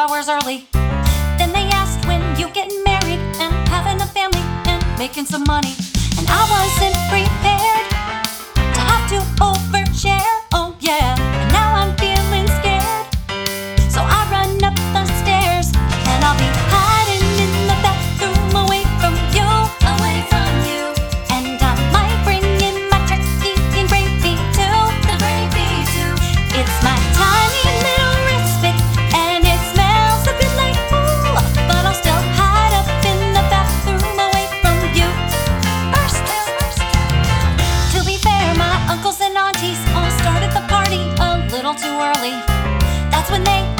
hours early. Then they asked when you getting married and having a family and making some money. And I wasn't prepared. uncles and aunties all started the party a little too early. That's when they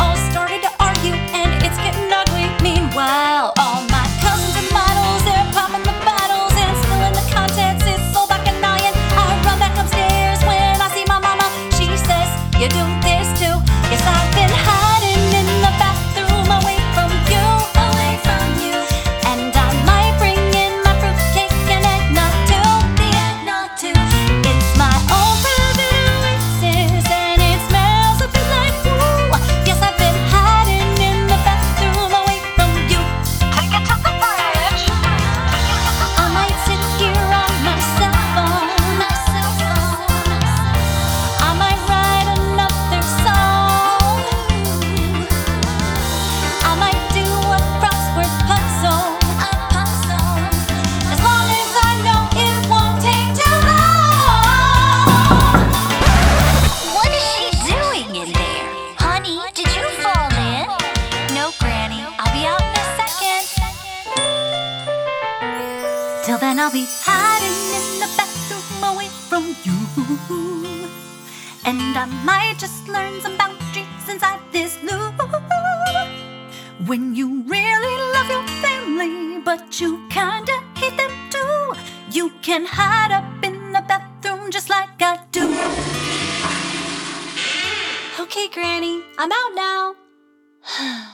Till then, I'll be hiding in the bathroom away from you. And I might just learn some boundaries inside this loo. When you really love your family, but you kinda hate them too, you can hide up in the bathroom just like I do. Okay, Granny, I'm out now.